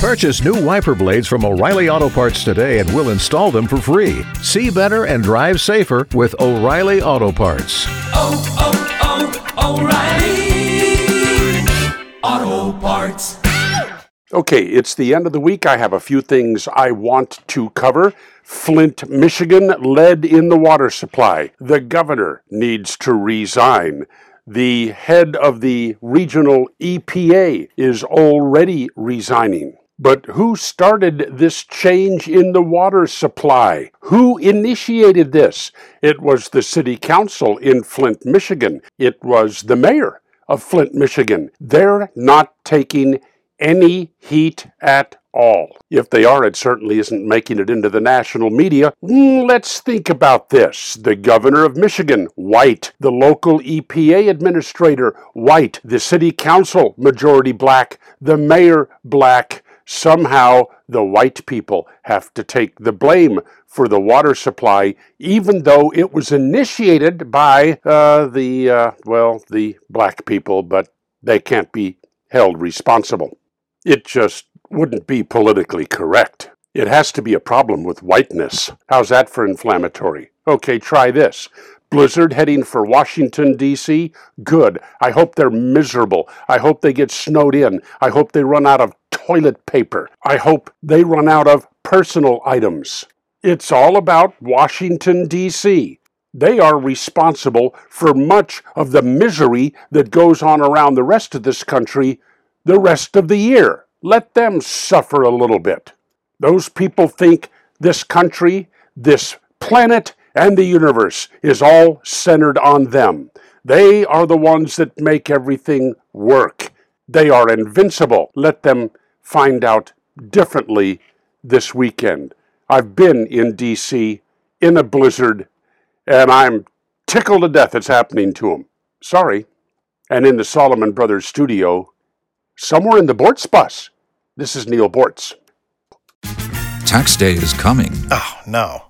Purchase new wiper blades from O'Reilly Auto Parts today and we'll install them for free. See better and drive safer with O'Reilly Auto Parts. Oh, oh, oh, O'Reilly Auto Parts. Okay, it's the end of the week. I have a few things I want to cover. Flint, Michigan, lead in the water supply. The governor needs to resign. The head of the regional EPA is already resigning. But who started this change in the water supply? Who initiated this? It was the city council in Flint, Michigan. It was the mayor of Flint, Michigan. They're not taking any heat at all. If they are, it certainly isn't making it into the national media. Mm, let's think about this. The governor of Michigan, white. The local EPA administrator, white. The city council, majority black. The mayor, black somehow the white people have to take the blame for the water supply, even though it was initiated by uh, the, uh, well, the black people, but they can't be held responsible. It just wouldn't be politically correct. It has to be a problem with whiteness. How's that for inflammatory? Okay, try this. Blizzard heading for Washington, D.C. Good. I hope they're miserable. I hope they get snowed in. I hope they run out of toilet paper. I hope they run out of personal items. It's all about Washington, D.C. They are responsible for much of the misery that goes on around the rest of this country the rest of the year. Let them suffer a little bit. Those people think this country, this planet, and the universe is all centered on them. They are the ones that make everything work. They are invincible. Let them find out differently this weekend. I've been in DC in a blizzard, and I'm tickled to death it's happening to them. Sorry. And in the Solomon Brothers studio, somewhere in the Boortz bus, this is Neal Boortz. Tax day is coming. Oh, no.